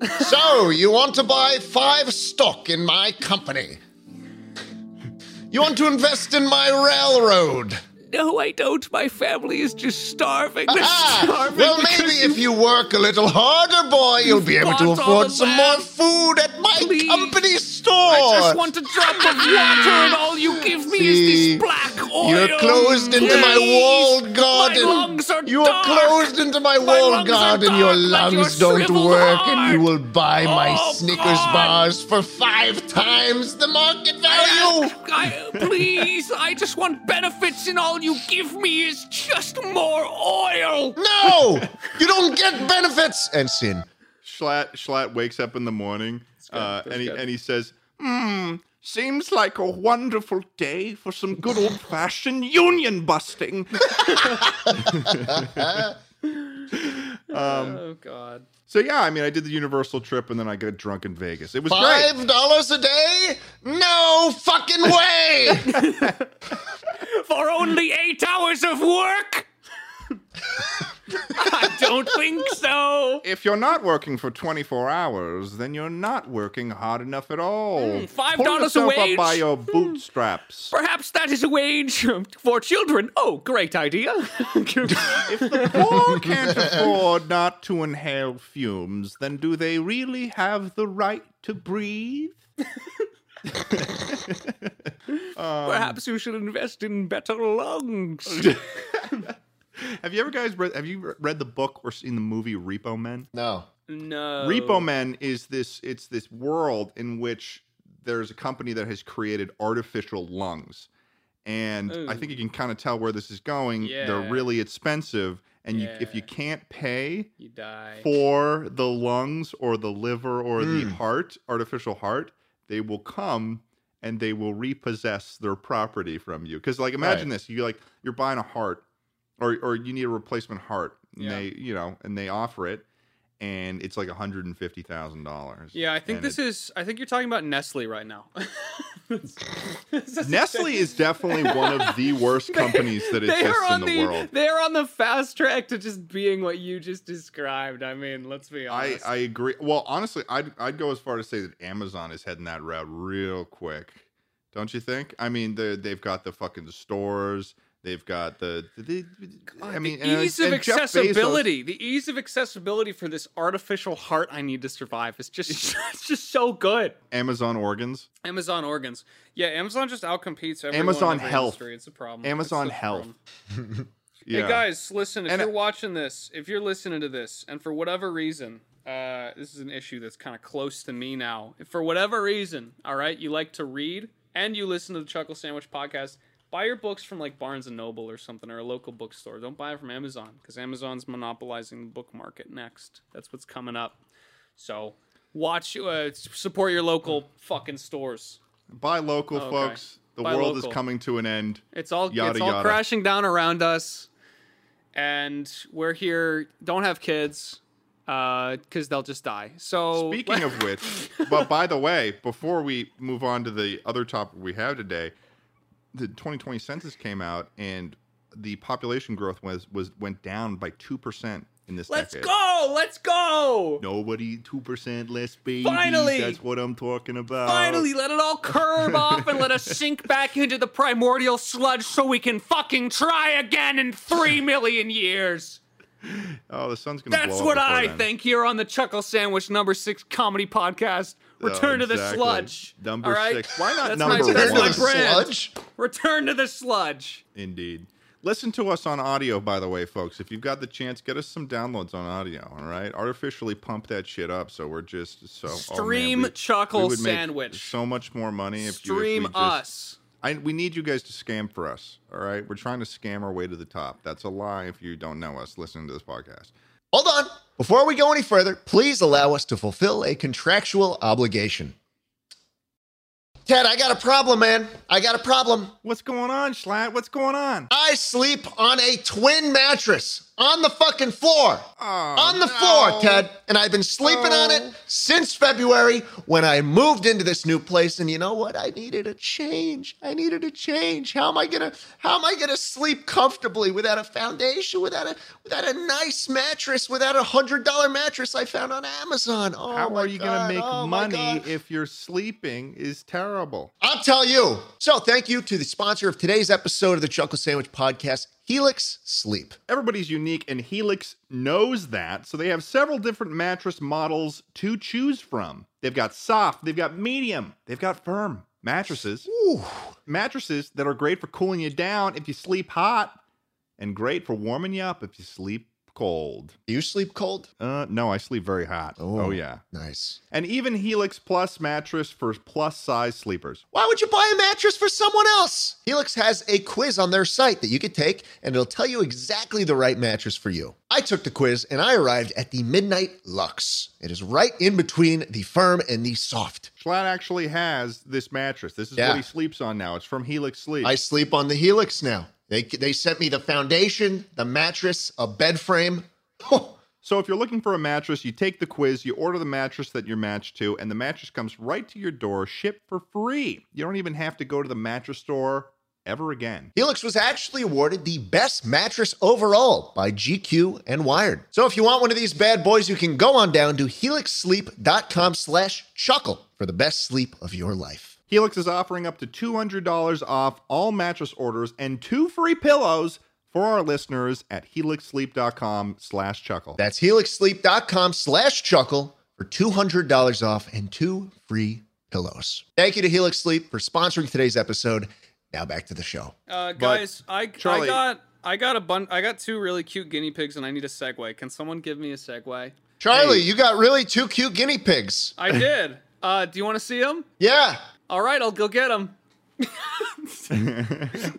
so you want to buy five stock in my company? You want to invest in my railroad? No, I don't. My family is just starving. They're Ah, starving. well, maybe if you work a little harder, boy, you'll be able to afford some land. more food at my Please. company store. I just want a drop of water, and all you give me See, is this black oil. You're closed into my walled garden. My lungs are you are dark. closed into my My walled lungs garden. Your dark your lungs don't work, heart. and you will buy my Oh, Snickers God. bars for five times the market value. I, please, I just want benefits, and all you give me is just more oil. No, you don't get benefits. And sin. Schlatt, Schlatt wakes up in the morning uh, and, he, good. and he says, Hmm, seems like a wonderful day for some good old fashioned union busting. Um, oh God. so, yeah, I mean, I did the Universal trip and then I got drunk in Vegas. It was. Five dollars a day? No fucking way. For only eight hours of work? I don't think so. If you're not working for 24 hours, then you're not working hard enough at all. Mm, $5 Pull a wage? up by your hmm. bootstraps. Perhaps that is a wage um, for children. Oh, great idea. If the poor can't afford not to inhale fumes, then do they really have the right to breathe? Um, Perhaps you should invest in better lungs. Have you ever guys read? Have you read the book or seen the movie Repo Men? No. No. Repo Men is this. It's this world in which there's a company that has created artificial lungs, and I think you can kind of tell where this is going. Yeah. They're really expensive, and you, if you can't pay You die. for the lungs or the liver or the Mm. heart, artificial heart, they will come and they will repossess their property from you. Because like imagine Right. this, you like you're buying a heart or or you need a replacement heart. And Yeah. they you know, and they offer it and it's like hundred and fifty thousand dollars. Yeah, I think this is. I think you're talking about Nestle right now. Nestle is definitely one of the worst companies that They exists in the, world. They're on the fast track to just being what you just described. I mean, let's be honest. I agree. Well, honestly, I'd I'd go as far to say that Amazon is heading that route real quick. Don't you think? I mean, they they've got the fucking stores. They've got the. the, the- I mean, the and- ease of and Jeff Bezos- accessibility. The ease of accessibility for this artificial heart I need to survive is just it's just so good. Amazon organs. Amazon organs. Yeah, Amazon just outcompetes everyone Amazon every Health. industry. It's a problem. Amazon Health. problem. Yeah. Hey guys, listen. If And you're I- watching this, if you're listening to this, and for whatever reason, uh, this is an issue that's kind of close to me now. If for whatever reason, all right, you like to read and you listen to the Chuckle Sandwich podcast, buy your books from like Barnes and Noble or something or a local bookstore. Don't buy it from Amazon because Amazon's monopolizing the book market next. That's what's coming up. So watch, uh, support your local fucking stores. Buy local, Okay. folks. The Buy world local. is coming to an end. It's all Yada, it's all yada. crashing down around us, and we're here. Don't have kids, because they'll just die. So Speaking of which, but by the way, before we move on to the other topic we have today, the 2020 census came out and the population growth was was went down by two percent in this let's decade. go, let's go. Nobody two percent less babies. Finally! that's what I'm talking about. Finally, let it all curve off and let us sink back into the primordial sludge so we can fucking try again in three million years. Oh, the sun's gonna. That's what I then. think here on the Chuckle Sandwich number six comedy podcast. Return to the sludge. Number All right? six. Why not That's number my, that's one? my The brand. sludge? Return to the sludge. Indeed. Listen to us on audio, by the way, folks. If you've got the chance, get us some downloads on audio. All right, artificially pump that shit up, so we're just so. oh, man, Stream we- Chuckle we Sandwich. So much more money if you if Stream we just, us. I, we need you guys to scam for us. All right, we're trying to scam our way to the top. That's a lie. If you don't know us, listening to this podcast. Hold on. Before we go any further, please allow us to fulfill a contractual obligation. Ted, I got a problem, man. I got a problem. What's going on, Schlatt? What's going on? I sleep on a twin mattress on the fucking floor. Oh, on the no. floor, Ted. And I've been sleeping on Oh. it since February when I moved into this new place. And you know what? I needed a change. I needed a change. How am I gonna how am I gonna sleep comfortably without a foundation, without a without a nice mattress, without a hundred dollar mattress I found on Amazon? Oh How are you God. going to make Oh money if your sleeping is terrible? I'll tell you. So thank you to the sponsor of today's episode of the Chuckle Sandwich Podcast, Helix Sleep. Everybody's unique, and Helix knows that. So they have several different mattress models to choose from. They've got soft, they've got medium, they've got firm mattresses. Ooh. Mattresses that are great for cooling you down if you sleep hot, and great for warming you up if you sleep cold. Do you sleep cold? Uh, no, I sleep very hot. Oh. oh yeah. Nice. And even Helix Plus mattress for plus size sleepers. Why would you buy a mattress for someone else? Helix has a quiz on their site that you could take, and it'll tell you exactly the right mattress for you. I took the quiz and I arrived at the Midnight Luxe. It is right in between the firm and the soft. Schlatt actually has this mattress. This is Yeah. what he sleeps on now. It's from Helix Sleep. I sleep on the Helix now. They, they sent me the foundation, the mattress, a bed frame. So if you're looking for a mattress, you take the quiz, you order the mattress that you're matched to, and the mattress comes right to your door, shipped for free. You don't even have to go to the mattress store ever again. Helix was actually awarded the best mattress overall by GQ and Wired. So if you want one of these bad boys, you can go on down to helixsleep.com slash chuckle for the best sleep of your life. Helix is offering up to $200 off all mattress orders and two free pillows for our listeners at helixsleep.com slash chuckle. That's helixsleep.com slash chuckle for $200 off and two free pillows. Thank you to Helix Sleep for sponsoring today's episode. Now back to the show. Uh, guys, I, Charlie- I got I got a bun I got two really cute guinea pigs and I need a segue. Can someone give me a segue? Charlie, you got really two cute guinea pigs. I did. Uh, do you want to see them? Yeah. All right, I'll go get them. this is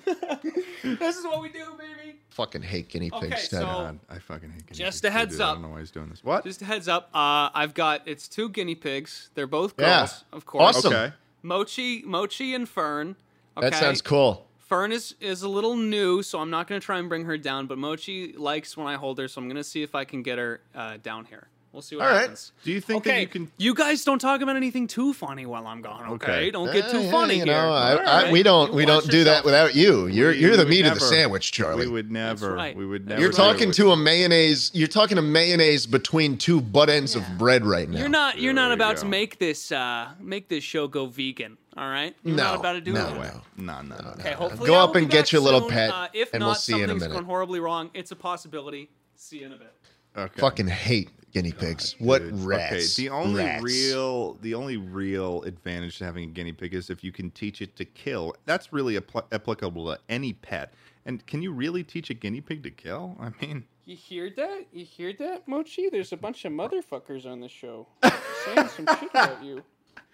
what we do, baby. Fucking hate guinea pigs. Okay, Ted. so- God, I fucking hate guinea Just pigs, Just a heads up. I don't know why he's doing this. What? Just a heads up. Uh, I've got it's two guinea pigs. They're both Yeah. girls, of course. Awesome. okay. Mochi, Mochi, and Fern. Okay? that sounds cool. Fern is is a little new, so I'm not gonna try and bring her down. But Mochi likes when I hold her, so I'm gonna see if I can get her uh, down here. We'll see what All right. happens. Do you think that Okay, you can you guys don't talk about anything too funny while I'm gone. Okay, Okay. don't get too Eh, funny you here. know, I, All I, we don't You we don't do that without you. You're We- you're we the would meat of the sandwich, Charlie. We would never. right. We would never. You're talking to a mayonnaise. You're talking a mayonnaise between two butt ends Yeah. of bread right now. You're not. You're There not about go. to make this. Uh, make this show go vegan. All right. You're No, not about to do no, that. no. No, no, no. Okay. Hopefully, Go I up will and be get back your little soon. pet, Uh, if and not, we'll see you in a something's minute. gone horribly wrong. It's a possibility. See you in a bit. Okay. Fucking hate guinea pigs. what Dude, rats? Okay, the only Rats. real the only real advantage to having a guinea pig is if you can teach it to kill. That's really appl- applicable to any pet. And can you really teach a guinea pig to kill? I mean, You hear that? You hear that, Mochi? There's a bunch of motherfuckers on the show saying some shit about you.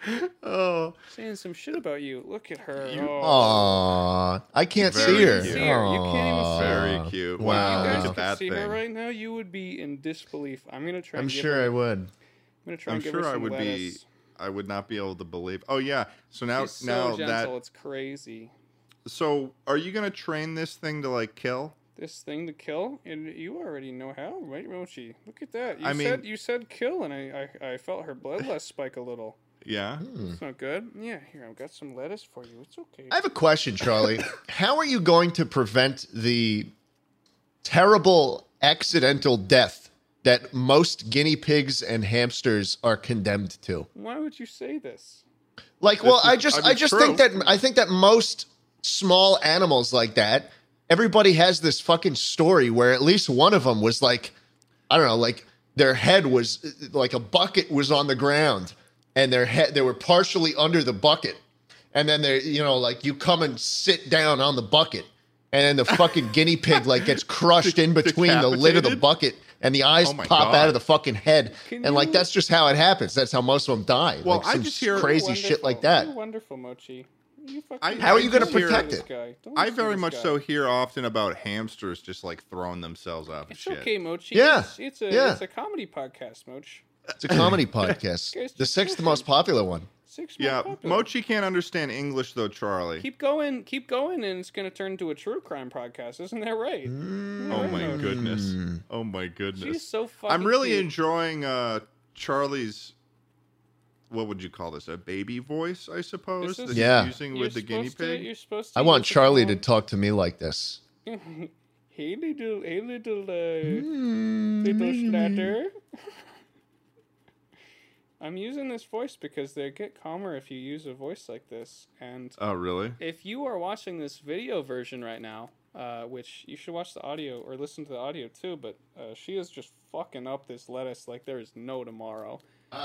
oh, Saying some shit about you. Look at her. You- oh. Aw, I can't Very see her. cute. See her. You can't even see her. very Aw, cute. If Wow. you guys Look could that see thing. her right now, you would be in disbelief. I'm gonna try. I'm and sure her, I would. I'm gonna try I'm and sure I some would be. I would not be able to believe. Oh yeah. So now, She's so now gentle. that. It's crazy. So are you gonna train this thing to like kill? This thing to kill, and you already know how, right, Mochi? Look at that. You I mean- said you said kill, and I, I I felt her bloodlust spike a little. Yeah. Hmm. It's not good. Yeah, here I've got some lettuce for you. It's okay. I have a question, Charlie. How are you going to prevent the terrible accidental death that most guinea pigs and hamsters are condemned to? Why would you say this? Like, well, This I is- just, I mean, I just true. think that I think that most small animals like that, everybody has this fucking story where at least one of them was like, I don't know, like their head was like a bucket was on the ground, and their head they were partially under the bucket, and then they you know like you come and sit down on the bucket, and then the fucking guinea pig like gets crushed in between the lid of the bucket. And the eyes Oh pop God. out of the fucking head, Can and like you- that's just how it happens. That's how most of them die. Well, like I just hear- crazy shit like that. You're wonderful, Mochi. You I- How are you gonna protect it? I very much guy. so hear often about hamsters just like throwing themselves out of It's shit. okay, Mochi. Yeah, It's, it's a yeah. it's a comedy podcast, Moch. It's a comedy podcast. The just sixth most popular one. Six more Yeah, popular. Mochi can't understand English though, Charlie. Keep going, keep going, and it's gonna turn into a true crime podcast. Isn't that right? Mm. oh Right, my Mochi? goodness. Oh my goodness. She's so fucking. I'm really cute. enjoying uh Charlie's what would you call this? A baby voice, I suppose, This is- that he's Yeah. using You're with the guinea supposed to- pig. you're supposed to. I want Charlie to talk to me like this. hey little, hey little, uh, Mm. little slatter. I'm using this voice because they get calmer if you use a voice like this. And Oh, really? if you are watching this video version right now, uh, which you should watch the audio or listen to the audio too, but uh, she is just fucking up this lettuce like there is no tomorrow.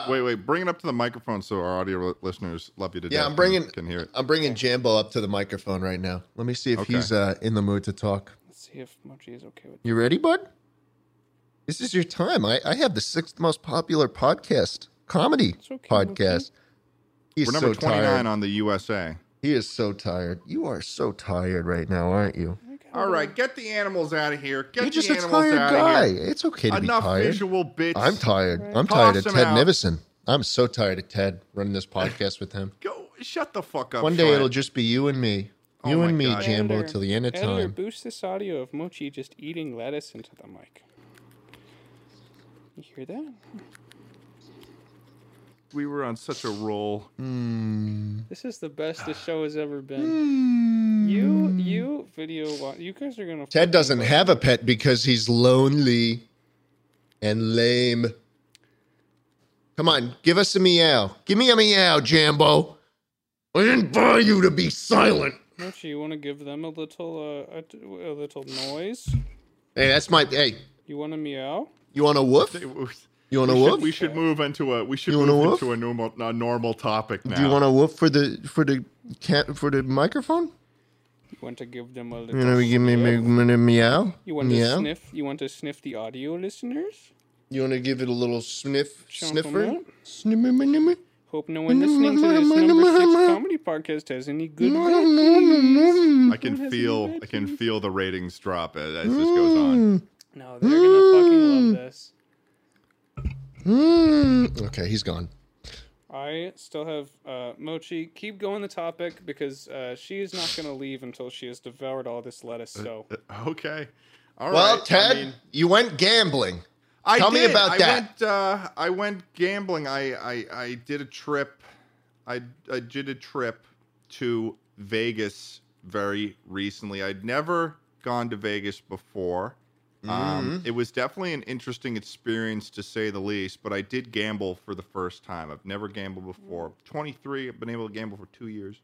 wait, wait. Bring it up to the microphone so our audio listeners love you to Yeah, death. Yeah, I'm and bringing can hear it. I'm bringing Jambo up to the microphone right now. Let me see if Okay. he's uh, in the mood to talk. Let's see if Mochi is okay with You ready, bud? This is your time. I, I have the sixth most popular podcast, comedy okay, podcast. He's We're number so 29 tired. on the USA. He is so tired. You are so tired right now, aren't you? All right, get the animals out of here. Get You're just the a tired guy. It's okay to Enough be tired. visual bits. I'm tired. I'm Toss tired of Ted out. Nivison. I'm so tired of Ted running this podcast with him. Go shut the fuck up. One day Schlatt. it'll just be you and me. Oh You my and me, God. Jambo, Editor- till the end of Editor, time. boost this audio of Mochi just eating lettuce into the mic. You hear that? We were on such a roll. This is the best the show has ever been. You, you, video, wa- you guys are gonna. Ted doesn't love have a pet because he's lonely and lame. Come on, give us a meow. Give me a meow, Jambo. I didn't buy you to be silent. Mochi, you want to give them a little, uh, a, a little noise? Hey, that's my. Hey, You want a meow? you want a woof? It was- You want a we, should, woof? we should move into a we should You move woof? into a normal a normal topic now. Do you want a woof for the for the cat for the microphone? You want to give them a little? You know, give me sniff? me, me, meow. You want meow. to sniff? You want to sniff the audio listeners? You want to give it a little sniff, Chomp 'em sniffer? out. Snimmer, minimmer. Hope no one listening to this number six comedy podcast has any good. ratings. I can feel I can feel the ratings drop as, as this goes on. Mm. No, they're gonna fucking love mm. this. Mm. Okay, he's gone. I still have uh, Mochi. Keep going the topic because uh, she is not gonna leave until she has devoured all this lettuce. So Okay. All right. Well, I Ted, mean, you went gambling. I Tell me about I that. Went, uh, I went gambling. I, I I did a trip. I I did a trip to Vegas very recently. I'd never gone to Vegas before. Mm-hmm. Um, it was definitely an interesting experience to say the least. But I did gamble for the first time. I've never gambled before. Twenty three. I've been able to gamble for two years.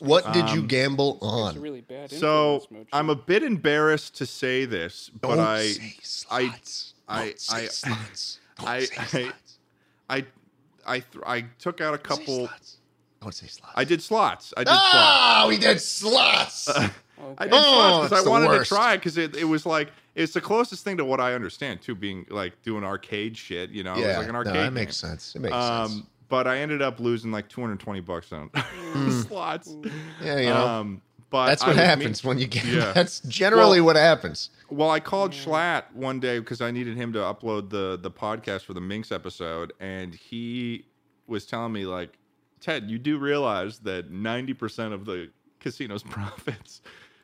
What did you Um, gamble it's a on? really bad. So influence, I'm a bit embarrassed to say this, but Don't I say I- slots. I- Don't I- I- I- I I th- I took out a couple. Don't say slots. I did slots. I did slots. Oh, we did slots. I Okay. did Oh, slots because I wanted worst. to try it because it, it was like it's the closest thing to what I understand too, being like doing arcade shit. You know, it was yeah, like an no, arcade. that game. makes sense. It makes Um, sense. but I ended up losing like 220 bucks on slots. Yeah, you know, Um, but that's what was happens mean- when you get. Yeah. That's generally Well- what happens. Well, I called Schlatt one day because I needed him to upload the the podcast for the Minx episode, and he was telling me like, Ted, you do realize that ninety percent of the casino's profits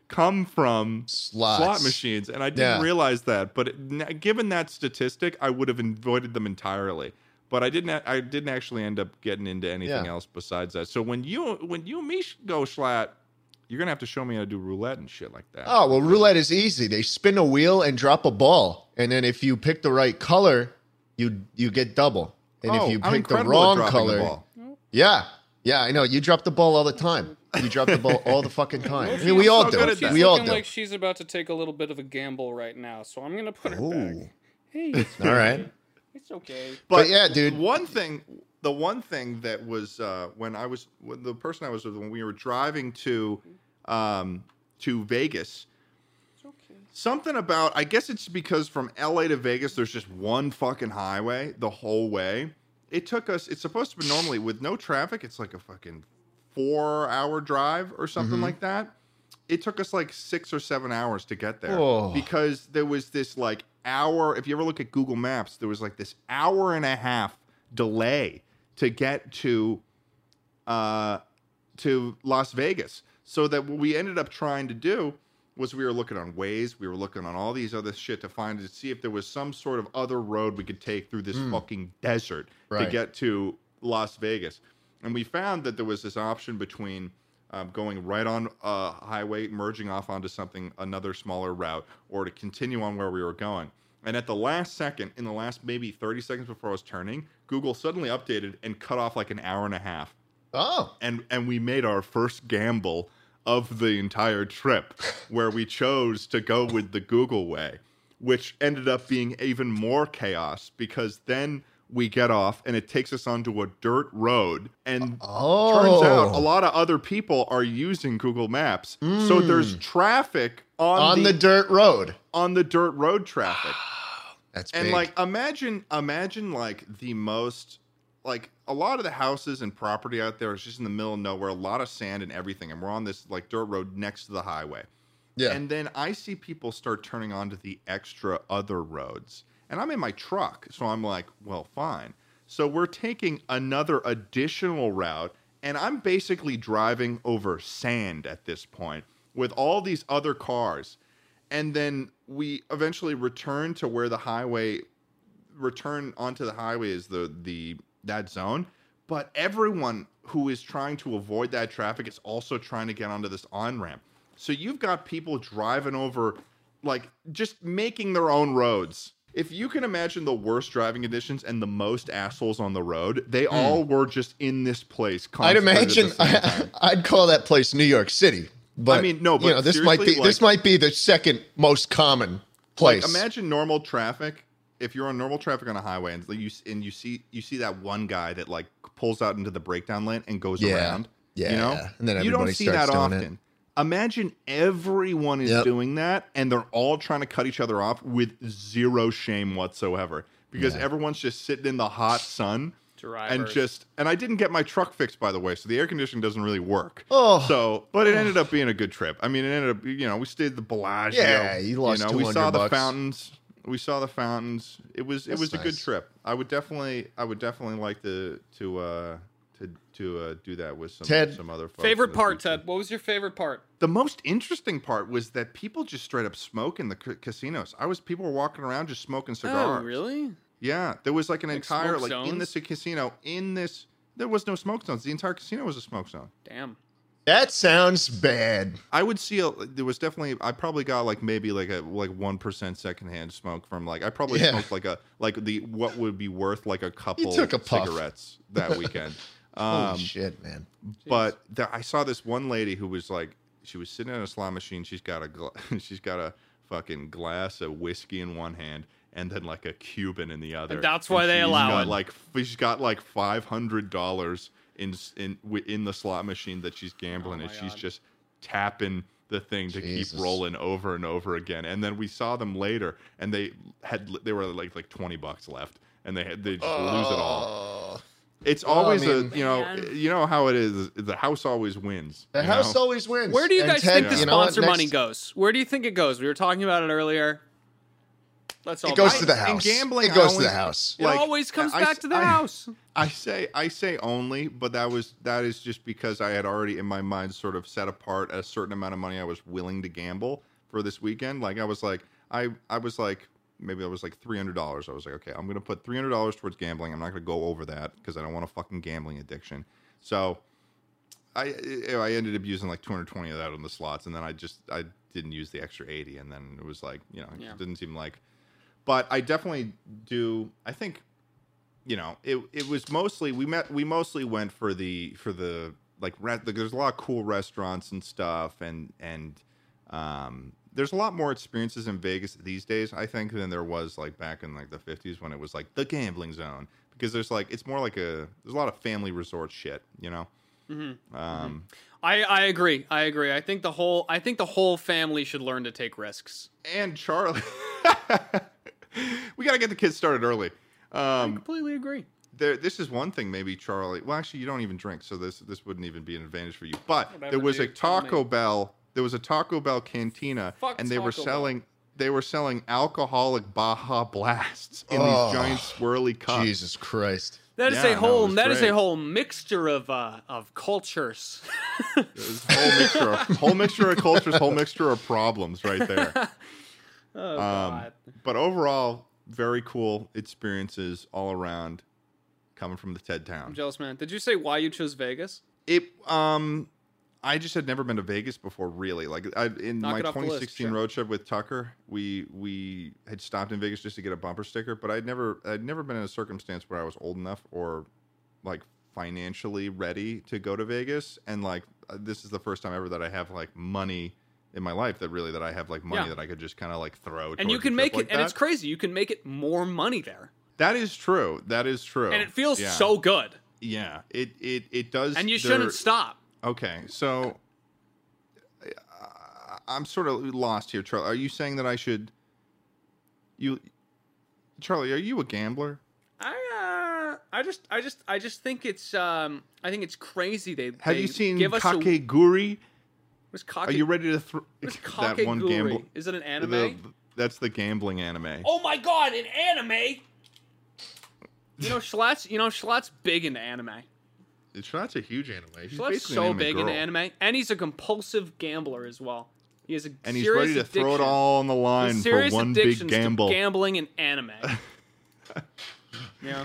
come from Slots. slot machines, and I didn't Yeah. realize that. But it, given that statistic, I would have avoided them entirely. But I didn't. I didn't actually end up getting into anything Yeah. else besides that. So when you when you and me go Schlatt, you're gonna have to show me how to do roulette and shit like that. Oh well, roulette is easy. They spin a wheel and drop a ball, and then if you pick the right color, you you get double. And Oh, if you pick the wrong the color, ball. yeah, yeah, I know. You drop the ball all the time. You drop the ball all the fucking time. I mean, we all so do. it. at that. We all do. like she's about to take a little bit of a gamble right now, so I'm gonna put her Ooh. back. Hey, it's All right. okay. It's okay. But yeah, dude. One thing, the one thing that was uh, when I was when the person I was with when we were driving to um, to Vegas. Something about I guess it's because from LA to Vegas there's just one fucking highway the whole way. It took us it's supposed to be normally with no traffic it's like a fucking 4 hour drive or something Mhm. like that. It took us like 6 or 7 hours to get there Oh. because there was this like hour if you ever look at Google Maps there was like this hour and a half delay to get to uh to Las Vegas. So that what we ended up trying to do was we were looking on Waze, we were looking on all these other shit to find to see if there was some sort of other road we could take through this fucking desert to get to Las Vegas. And we found that there was this option between um, going right on a highway, merging off onto something another smaller route, or to continue on where we were going. And at the last second, in the last maybe 30 seconds before I was turning, Google suddenly updated and cut off like an hour and a half Oh, and and we made our first gamble of the entire trip where we chose to go with the Google way which ended up being even more chaos because then we get off and it takes us onto a dirt road. And oh, turns out a lot of other people are using Google Maps. So there's traffic on, Hmm. on the, the dirt road. on the dirt road traffic. That's and big. like imagine imagine like the most like a lot of the houses and property out there is just in the middle of nowhere a lot of sand and everything and we're on this like dirt road next to the highway. Yeah, and then i see people start turning onto the extra other roads and i'm in my truck so i'm like well fine. So we're taking another additional route and i'm basically driving over sand at this point with all these other cars. And then we eventually return to where the highway return onto the highway is the the that zone. But everyone who is trying to avoid that traffic is also trying to get onto this on ramp so you've got people driving over like just making their own roads if you can imagine the worst driving conditions and the most assholes on the road they hmm. all were just in this place. I'd concentrated at the imagine same. I'd call that place New York City. But I mean, no, but you know, this might be seriously, this might be the second most common place. Like imagine normal traffic. If you're on normal traffic on a highway and you and you see you see that one guy that like pulls out into the breakdown lane and goes Yeah. around, Yeah, you know. And then you don't see that often. it. Often. Imagine everyone is Yep. doing that and they're all trying to cut each other off with zero shame whatsoever because Yeah. everyone's just sitting in the hot sun and just and I didn't get my truck fixed by the way, so the air conditioning doesn't really work. Oh. so but it ended up being a good trip. I mean, it ended up you know we stayed at the Bellagio. Yeah, you lost know, we 200 saw the bucks. fountains. We saw the fountains. It was it That's was a good trip. I would definitely I would definitely like to to uh to to uh, do that with some Ted, some other folks favorite part, future. Ted. What was your favorite part? The most interesting part was that people just straight up smoke in the ca- casinos. I was people were walking around just smoking cigars. Oh, really? Yeah, there was like an Like entire smoke like in zones? this casino in this there was no smoke zones. The entire casino was a smoke zone. Damn. that sounds bad. I would see a, there was definitely I probably got like maybe like a like one percent secondhand smoke from like I probably Yeah. smoked like a like the what would be worth like a couple took a cigarettes that weekend. Holy um, shit, man. but there, I saw this one lady who was like she was sitting in a slot machine. She's got a gla- she's got a fucking glass of whiskey in one hand and then like a Cuban in the other. And that's why they she's allow got it. Like she's got like five hundred dollars in in in the slot machine that she's gambling, Oh and my she's God. just tapping the thing to Jesus. keep rolling over and over again. And then we saw them later, and they had they were like like twenty bucks left, and they had they just lose it all. It's Well, I always mean- a you know Man. you know how it is. The house always wins. The house know? always wins. Where do you And guys Ted, think the you know what? sponsor money goes? Where do you think it goes? We were talking about it earlier. Let's all It goes buy to the In house. gambling, it goes I to the always- house. It like, always comes I- back to the I- house. I say I say only, but that was that is just because I had already in my mind sort of set apart a certain amount of money I was willing to gamble for this weekend. Like I was like I I was like maybe I was like three hundred dollars. I was like, okay, I'm gonna put three hundred dollars towards gambling. I'm not gonna go over that because I don't want a fucking gambling addiction. So I I ended up using like 220 of that on the slots, and then I just I didn't use the extra 80, and then it was like you know Yeah. it didn't seem like. But I definitely do. I think you know it it was mostly we met we mostly went for the for the like re- there's a lot of cool restaurants and stuff and and um there's a lot more experiences in Vegas these days I think than there was like back in like the 50s when it was like the gambling zone because there's like it's more like a there's a lot of family resort shit, you know. Mm-hmm. Um, I, I agree. I agree. I think the whole I think the whole family should learn to take risks. and Charlie, we got to get the kids started early. I Um, completely agree. there, this is one thing maybe Charlie. Well, actually, you don't even drink, so this this wouldn't even be an advantage for you. But Whatever, there was a dude, tell Taco. Bell. There was a Taco Bell cantina, Fuck and they were Taco Bell. selling. They were selling alcoholic Baja Blasts in Oh, these giant swirly cups. Jesus Christ. That is Yeah, a whole it was that is great. a whole mixture of uh of cultures. It was a whole mixture, of, whole mixture of cultures, whole mixture of problems right there. oh Um, god. but overall, very cool experiences all around, coming from the TED Town. I'm jealous, man. Did you say why you chose Vegas? It um, I just had never been to Vegas before, really. Like I, in Knock my it off the list, 2016 sure. road trip with Tucker, we we had stopped in Vegas just to get a bumper sticker, but I'd never I'd never been in a circumstance where I was old enough or like financially ready to go to Vegas, and like uh, this is the first time ever that I have like money in my life that really that I have like money Yeah. that I could just kind of like throw. And you can make like it and it's crazy. You can make it more money there. That is true. That is true. And it feels Yeah. so good. Yeah, it it it does. And you shouldn't stop. Okay, so uh, I'm sort of lost here, Charlie. Are you saying that I should? You, Charlie, are you a gambler? I uh, I just I just I just think it's um I think it's crazy they Have they you seen give Kakegurui? what's Are you ready to throw that one gamble? Is it an anime? the- that's the gambling anime. oh my god, an anime! You know Schlatt's you know Schlatt's big into anime. It's that's a huge anime. She's Schlatt's basically an so anime big girl. into anime, and he's a compulsive gambler as well. He has a and he's ready to throw it all on the line for one big gamble. gambling and anime. yeah.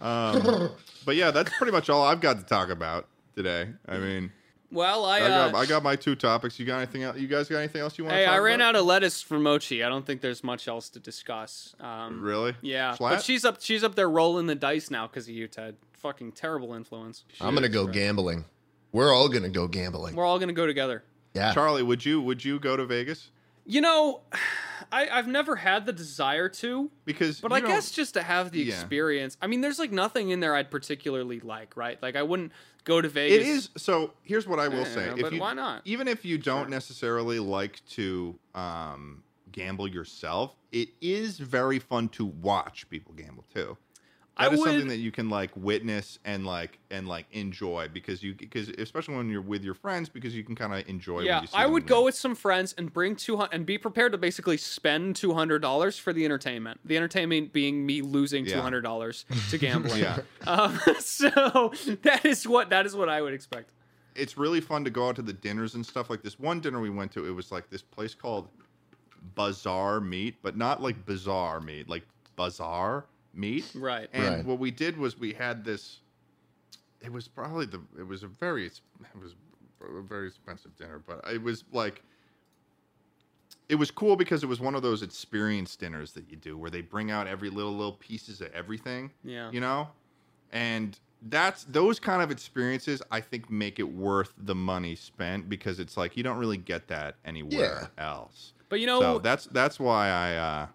Um, but yeah, that's pretty much all I've got to talk about today. I mean, Well, I I uh, got I got my two topics. You got anything else? You guys got anything else you want? Hey, to talk I ran about? out of lettuce for Mochi. I don't think there's much else to discuss. Um, Really? Yeah, Flat? but she's up. She's up there rolling the dice now because of you, Ted. Fucking terrible influence. I'm going to go gambling. We're all going to go gambling. We're all gonna go together. Yeah. Charlie, would you would you go to Vegas? You know, I, I've never had the desire to, Because but you I don't- guess just to have the Yeah. experience. I mean, there's like nothing in there I'd particularly like, right? Like I wouldn't go to Vegas. it is. So here's what I will Yeah, say: but you, why not? Even if you don't Sure. necessarily like to um, gamble yourself, it is very fun to watch people gamble too. I That is would- something that you can like witness and like and like enjoy because you because especially when you're with your friends because you can kind of enjoy. Yeah, when you see I would go with some friends and bring two hundred and be prepared to basically spend two hundred dollars for the entertainment. The entertainment being me losing Yeah. two hundred dollars to gambling. Yeah. Um, so that is what that is what I would expect. it's really fun to go out to the dinners and stuff like this one dinner we went to it was like this place called bazaar meat but not like bizarre meat like bazaar meat Right. and Right. what we did was we had this it was probably the it was a very it was a very expensive dinner but it was like it was cool because it was one of those experience dinners that you do where they bring out every little little pieces of everything Yeah. you know and that's those kind of experiences i think make it worth the money spent because it's like you don't really get that anywhere else But you know, so that's that's why i uh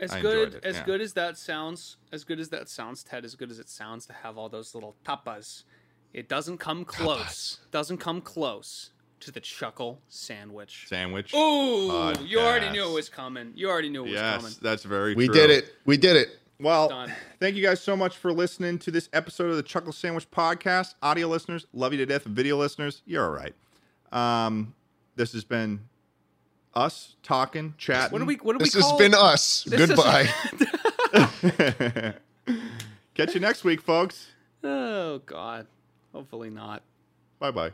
as I good it, as yeah. good as that sounds, as good as that sounds, Ted, as good as it sounds to have all those little tapas, it doesn't come close. Doesn't come close to the chuckle sandwich. sandwich Ooh, you already knew it was coming. You already knew it was yes coming. that's very funny. We true. did it. We did it. Well, Done. thank you guys so much for listening to this episode of the Chuckle Sandwich Podcast. Audio listeners, love you to death. Video listeners, you're all right. Um, this has been us talking, chatting. What do we? What do This we has been us. This is- Goodbye. Catch you next week, folks. oh God. Hopefully not. Bye bye.